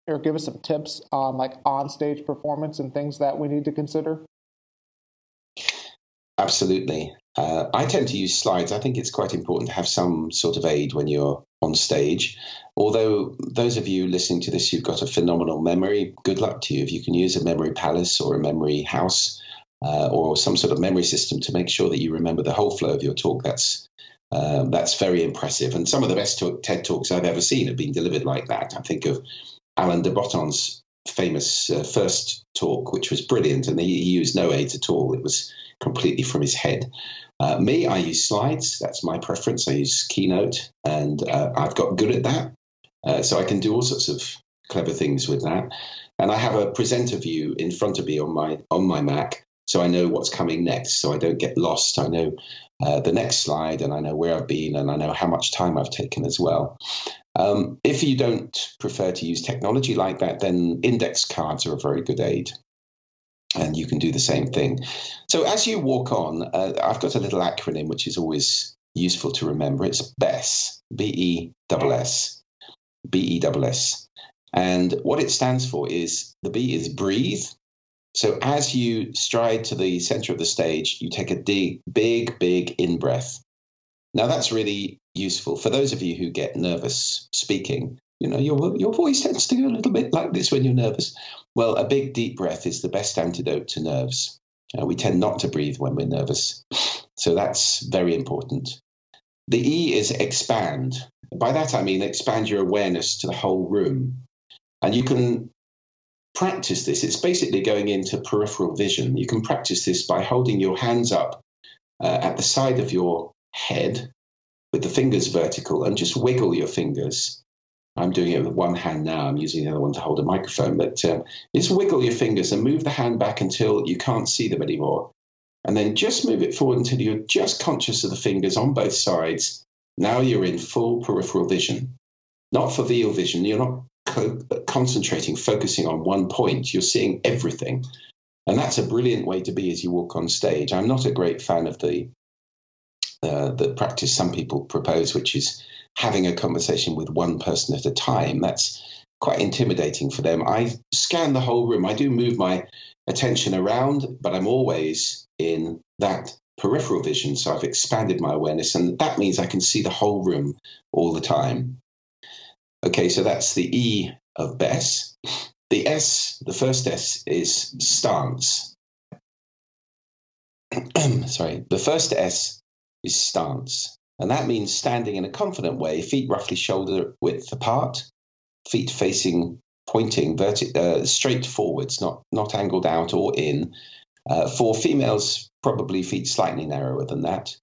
or give us some tips on like on stage performance and things that we need to consider? Absolutely. Uh, I tend to use slides. I think it's quite important to have some sort of aid when you're on stage. Although those of you listening to this, you've got a phenomenal memory. Good luck to you if you can use a memory palace or a memory house uh, or some sort of memory system to make sure that you remember the whole flow of your talk. That's um, that's very impressive. And some of the best talk, TED talks I've ever seen have been delivered like that. I think of Alain de Botton's famous uh, first talk, which was brilliant, and he, he, used no aids at all. It was completely from his head. Uh, me, I use slides. That's my preference. I use Keynote, and uh, I've got good at that. Uh, so I can do all sorts of clever things with that. And I have a presenter view in front of me on my on my Mac, so I know what's coming next. So I don't get lost. I know uh, the next slide, and I know where I've been, and I know how much time I've taken as well. Um, if you don't prefer to use technology like that, then index cards are a very good aid and you can do the same thing. So as you walk on, uh, I've got a little acronym which is always useful to remember. It's BESS, B E S B E S. And what it stands for is the B is breathe. So as you stride to the center of the stage, you take a big, big in breath. Now that's really useful for those of you who get nervous speaking. You know, your your voice tends to go a little bit like this when you're nervous. Well, a big deep breath is the best antidote to nerves. Uh, we tend not to breathe when we're nervous. So that's very important. The E is expand. By that I mean expand your awareness to the whole room. And you can practice this. It's basically going into peripheral vision. You can practice this by holding your hands up uh, at the side of your head with the fingers vertical and just wiggle your fingers I'm doing it with one hand now. I'm using the other one to hold a microphone. But uh, just wiggle your fingers and move the hand back until you can't see them anymore. And then just move it forward until you're just conscious of the fingers on both sides. Now you're in full peripheral vision, not foveal vision. You're not co- concentrating, focusing on one point. You're seeing everything. And that's a brilliant way to be as you walk on stage. I'm not a great fan of the uh, the practice some people propose, which is having a conversation with one person at a time. That's quite intimidating for them. I scan the whole room. I do move my attention around, but I'm always in that peripheral vision. So I've expanded my awareness, and that means I can see the whole room all the time. Okay, so that's the E of BESS. The S, the first S is stance. Sorry, the first S is stance. And that means standing in a confident way, feet roughly shoulder width apart, feet facing, pointing verti- uh, straight forwards, not, not angled out or in. Uh, for females, probably feet slightly narrower than that.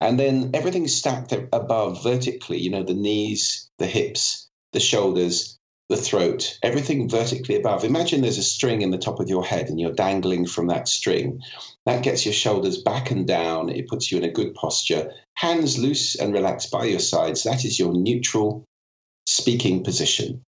And then everything stacked above vertically, you know, the knees, the hips, the shoulders, the throat, everything vertically above. Imagine there's a string in the top of your head and you're dangling from that string. That gets your shoulders back and down. It puts you in a good posture. Hands loose and relaxed by your sides. That is your neutral speaking position.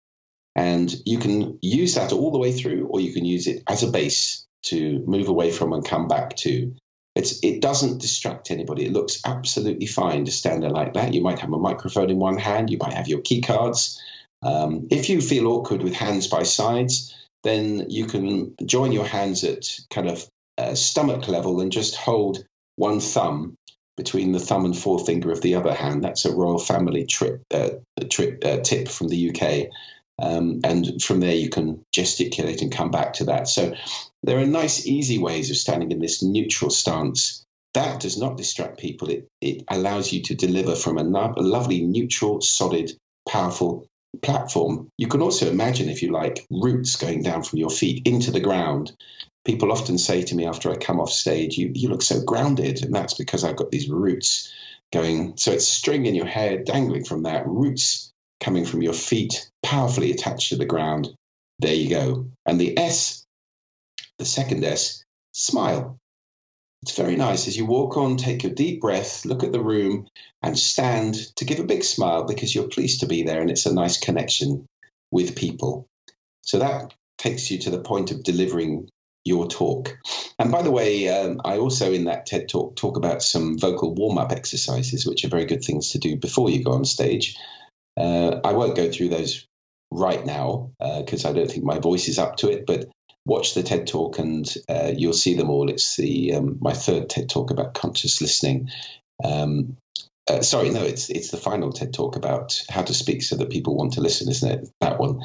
And you can use that all the way through, or you can use it as a base to move away from and come back to. It's, it doesn't distract anybody. It looks absolutely fine to stand there like that. You might have a microphone in one hand, you might have your key cards, um, if you feel awkward with hands by sides, then you can join your hands at kind of uh, stomach level and just hold one thumb between the thumb and forefinger of the other hand. That's a royal family trip, uh, trip uh, tip from the UK. Um, and from there, you can gesticulate and come back to that. So there are nice, easy ways of standing in this neutral stance. That does not distract people. It, it allows you to deliver from a, a lovely, neutral, solid, powerful platform, you can also imagine, if you like, roots going down from your feet into the ground. People often say to me after I come off stage, you, you look so grounded. And that's because I've got these roots going. So it's string in your hair dangling from that, roots coming from your feet, powerfully attached to the ground. There you go. And the S, the second S, smile. It's very nice. As you walk on, take a deep breath, look at the room, and stand to give a big smile because you're pleased to be there and it's a nice connection with people. So that takes you to the point of delivering your talk. And by the way, um, I also in that TED talk talk about some vocal warm up exercises, which are very good things to do before you go on stage. Uh, I won't go through those right now because uh, I don't think my voice is up to it, but watch the TED Talk and uh, you'll see them all. It's the um, my third TED Talk about conscious listening. Um, uh, sorry, no, it's it's the final TED Talk about how to speak so that people want to listen, isn't it? That one,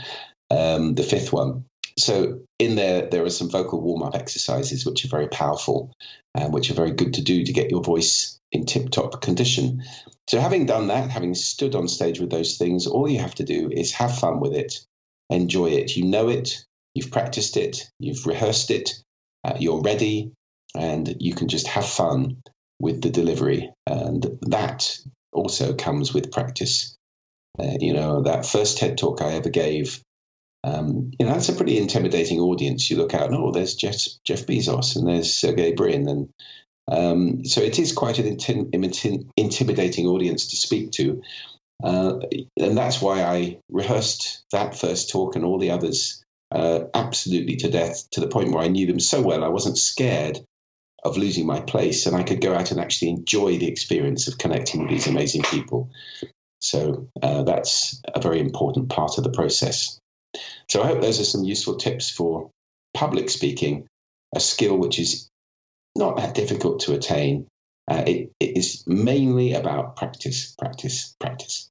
um, the fifth one. So in there, there are some vocal warm up exercises which are very powerful and which are very good to do to get your voice in tip top condition. So having done that, having stood on stage with those things, all you have to do is have fun with it, enjoy it. You know it, You've practiced it, you've rehearsed it, uh, you're ready. and you can just have fun with the delivery. And that also comes with practice. Uh, you know, that first TED talk I ever gave, um, you know, that's a pretty intimidating audience. You look out, and, oh, there's Jeff, Jeff Bezos and there's Sergey Brin. And um, so it is quite an intim- intimidating audience to speak to. Uh, and that's why I rehearsed that first talk and all the others uh, absolutely to death to the point where I knew them so well I wasn't scared of losing my place and I could go out and actually enjoy the experience of connecting with these amazing people. So uh, that's a very important part of the process. So I hope those are some useful tips for public speaking, a skill which is not that difficult to attain. Uh, it, it is mainly about practice, practice, practice.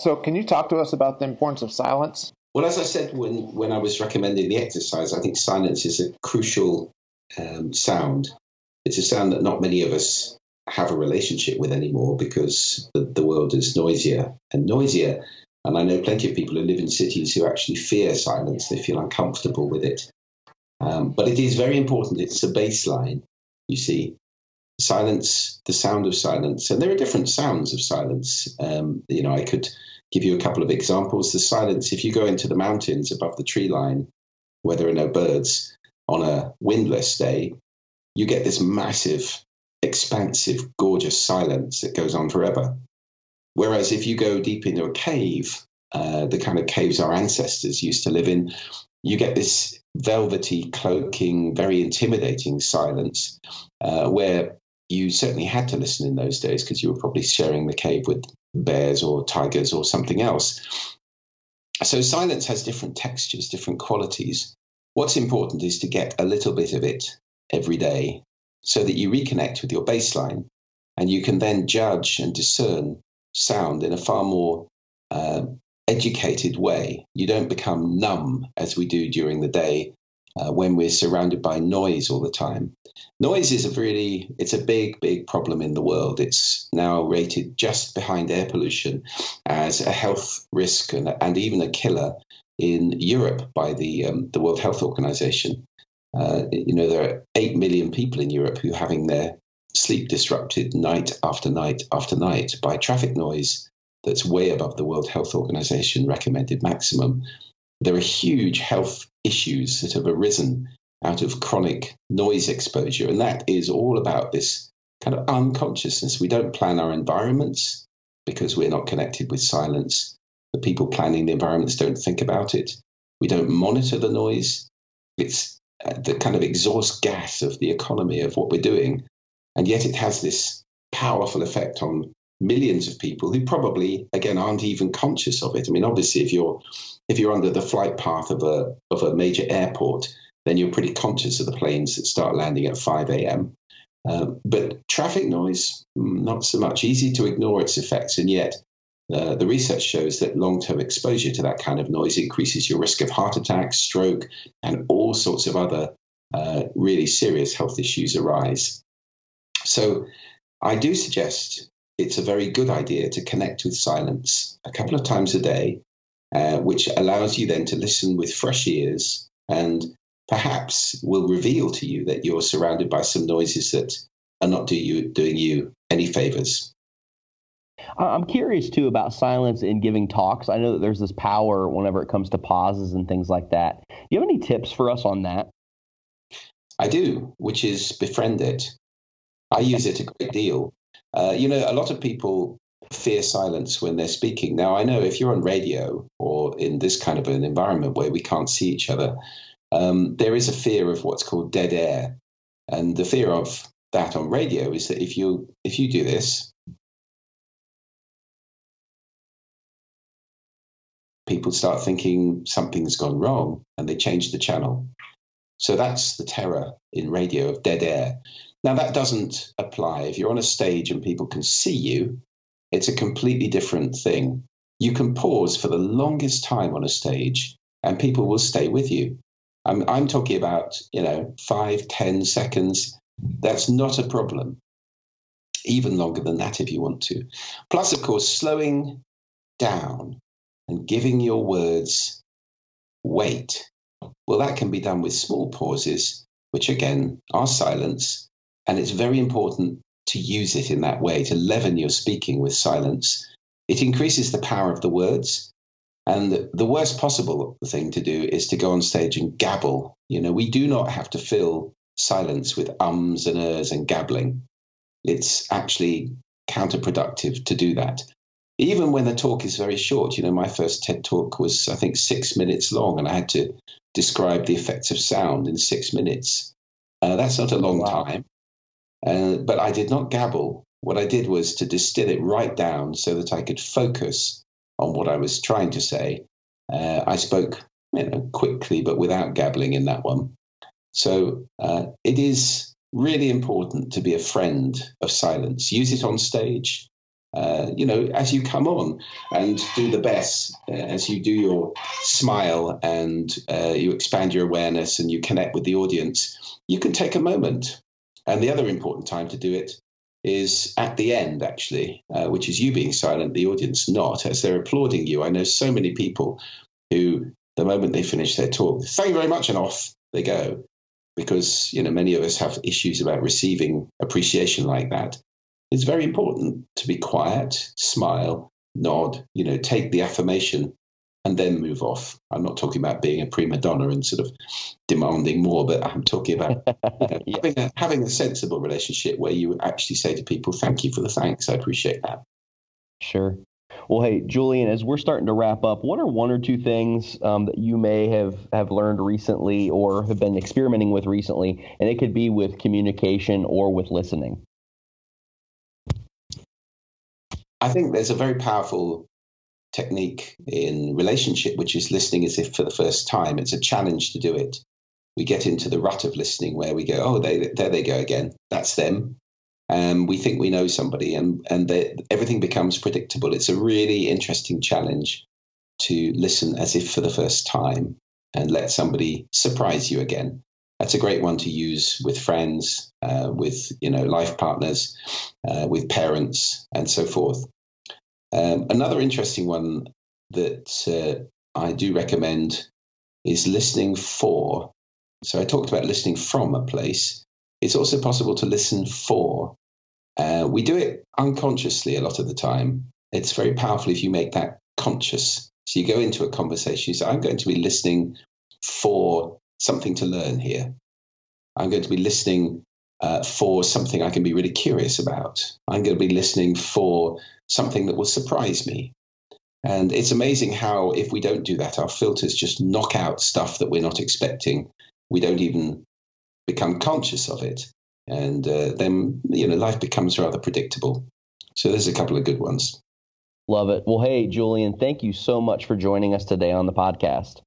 So, can you talk to us about the importance of silence? Well, as I said when, when I was recommending the exercise, I think silence is a crucial um, sound. It's a sound that not many of us have a relationship with anymore because the, the world is noisier and noisier. And I know plenty of people who live in cities who actually fear silence, they feel uncomfortable with it. Um, but it is very important. It's a baseline, you see. Silence, the sound of silence. And there are different sounds of silence. Um, you know, I could give you a couple of examples. The silence, if you go into the mountains above the tree line where there are no birds on a windless day, you get this massive, expansive, gorgeous silence that goes on forever. Whereas if you go deep into a cave, uh, the kind of caves our ancestors used to live in, you get this velvety, cloaking, very intimidating silence uh, where you certainly had to listen in those days because you were probably sharing the cave with bears or tigers or something else. So silence has different textures, different qualities. What's important is to get a little bit of it every day so that you reconnect with your baseline and you can then judge and discern sound in a far more uh, educated way. You don't become numb as we do during the day uh, when we're surrounded by noise all the time. Noise is a really, it's a big, big problem in the world. It's now rated just behind air pollution as a health risk and, and even a killer in Europe by the um, the World Health Organization. Uh, you know, there are eight million people in Europe who are having their sleep disrupted night after night after night by traffic noise that's way above the World Health Organization recommended maximum. There are huge health issues that have arisen out of chronic noise exposure. And that is all about this kind of unconsciousness. We don't plan our environments because we're not connected with silence. The people planning the environments don't think about it. We don't monitor the noise. It's uh, the kind of exhaust gas of the economy of what we're doing. And yet it has this powerful effect on millions of people who probably again aren't even conscious of it. I mean, obviously, if you're if you're under the flight path of a of a major airport, then you're pretty conscious of the planes that start landing at 5 a.m. Uh, but traffic noise, mm, not so much. Easy to ignore its effects, and yet uh, the research shows that long-term exposure to that kind of noise increases your risk of heart attack, stroke, and all sorts of other uh, really serious health issues arise. So, I do suggest it's a very good idea to connect with silence a couple of times a day, uh, which allows you then to listen with fresh ears and perhaps will reveal to you that you're surrounded by some noises that are not do you, doing you any favors. I'm curious too about silence in giving talks. I know that there's this power whenever it comes to pauses and things like that. Do you have any tips for us on that? I do, which is befriend it. I use it a great deal. Uh, you know, a lot of people fear silence when they're speaking. Now, I know if you're on radio or in this kind of an environment where we can't see each other, um, there is a fear of what's called dead air, and the fear of that on radio is that if you if you do this, people start thinking something's gone wrong, and they change the channel. So that's the terror in radio of dead air. Now, that doesn't apply if you're on a stage and people can see you. It's a completely different thing. You can pause for the longest time on a stage and people will stay with you. I'm, I'm talking about, you know, five, ten seconds. That's not a problem. Even longer than that if you want to. Plus, of course, slowing down and giving your words weight. Well, that can be done with small pauses which again are silence. And it's very important to use it in that way, to leaven your speaking with silence. It increases the power of the words. And the worst possible thing to do is to go on stage and gabble. You know, we do not have to fill silence with ums and ers and gabbling. It's actually counterproductive to do that. Even when the talk is very short, you know, my first TED talk was, I think, six minutes long, and I had to describe the effects of sound in six minutes. Uh, that's not a long wow. time. Uh, but I did not gabble. What I did was to distill it right down so that I could focus on what I was trying to say. Uh, I spoke you know, quickly, but without gabbling in that one. So uh, it is really important to be a friend of silence. Use it on stage. Uh, you know, as you come on and do the BESS, uh, as you do your smile and uh, you expand your awareness and you connect with the audience, you can take a moment. And the other important time to do it is at the end, actually, uh, which is you being silent, the audience not, as they're applauding you. I know so many people who, the moment they finish their talk, thank you very much, and off they go because you know many of us have issues about receiving appreciation like that. It's very important to be quiet, smile, nod, you know, take the affirmation and then move off. I'm not talking about being a prima donna and sort of demanding more, but I'm talking about you know, having, a, having a sensible relationship where you would actually say to people, thank you for the thanks. I appreciate that. Sure. Well, hey, Julian, as we're starting to wrap up, what are one or two things um, that you may have, have learned recently or have been experimenting with recently? And it could be with communication or with listening. I think there's a very powerful technique in relationship, which is listening as if for the first time. It's a challenge to do it. We get into the rut of listening where we go, oh, they, there they go again. That's them um, we think we know somebody, and and everything becomes predictable. It's a really interesting challenge to listen as if for the first time and let somebody surprise you again. That's a great one to use with friends, uh, with you know life partners, uh, with parents, and so forth. Um, another interesting one that uh, I do recommend is listening for. So I talked about listening from a place. It's also possible to listen for. Uh, we do it unconsciously a lot of the time. It's very powerful if you make that conscious. So you go into a conversation, you say, I'm going to be listening for something to learn here. I'm going to be listening uh, for something I can be really curious about. I'm going to be listening for something that will surprise me. And it's amazing how, if we don't do that, our filters just knock out stuff that we're not expecting. We don't even become conscious of it, and uh, then you know life becomes rather predictable. So there's a couple of good ones. Love it. Well, hey, Julian, thank you so much for joining us today on the podcast.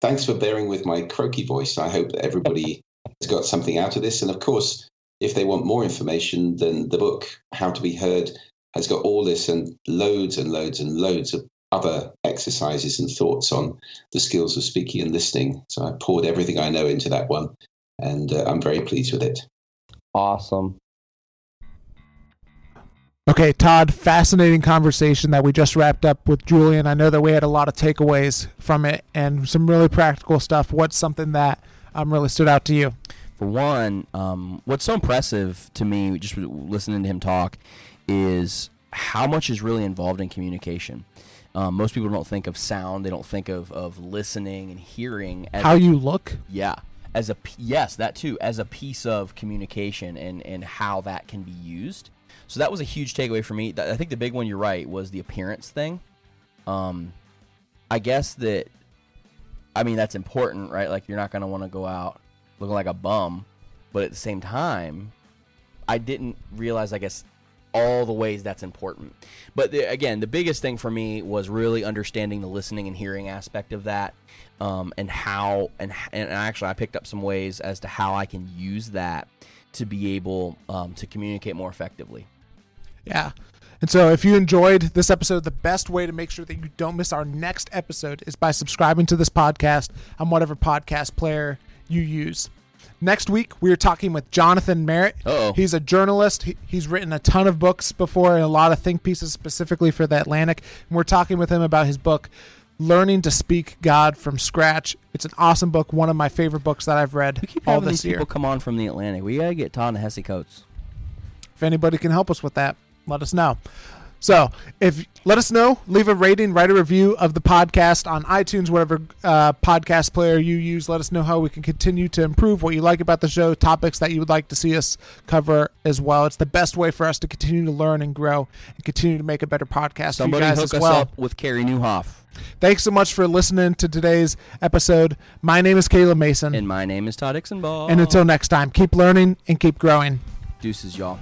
Thanks for bearing with my croaky voice. I hope that everybody has got something out of this. And of course, if they want more information, then the book How to Be Heard has got all this and loads and loads and loads of other exercises and thoughts on the skills of speaking and listening. So I poured everything I know into that one and uh, I'm very pleased with it. Awesome. Okay, Todd, fascinating conversation that we just wrapped up with Julian. I know that we had a lot of takeaways from it and some really practical stuff. What's something that um, really stood out to you? For one, um, what's so impressive to me, just listening to him talk, is how much is really involved in communication. Um, most people don't think of sound; they don't think of, of listening and hearing. how you look. Yeah, as a yes, that too, as a piece of communication and and how that can be used. So that was a huge takeaway for me. I think the big one, you're right, was the appearance thing. Um, I guess that, I mean, that's important, right? Like you're not gonna want to go out looking like a bum, but at the same time, I didn't realize, I guess, all the ways that's important. But the, again, the biggest thing for me was really understanding the listening and hearing aspect of that, um, and how and and actually I picked up some ways as to how I can use that to be able um, to communicate more effectively. Yeah. And so, if you enjoyed this episode, the best way to make sure that you don't miss our next episode is by subscribing to this podcast on whatever podcast player you use. Next week, we are talking with Jonathan Merritt. Uh-oh. He's a journalist. He, he's written a ton of books before and a lot of think pieces specifically for the Atlantic. And we're talking with him about his book, Learning to Speak God from Scratch. It's an awesome book, one of my favorite books that I've read We keep all having this these year. people come on from the Atlantic. We gotta get Ta-Nehisi Coates. If anybody can help us with that, let us know. So, if let us know, leave a rating, write a review of the podcast on iTunes, whatever uh, podcast player you use. Let us know how we can continue to improve what you like about the show, topics that you would like to see us cover as well. It's the best way for us to continue to learn and grow and continue to make a better podcast Somebody for you guys hook us well. up with Carey Nieuwhof. Thanks so much for listening to today's episode. My name is Caleb Mason, And my name is Todd Ixenball. and until next time, keep learning and keep growing. Deuces, y'all.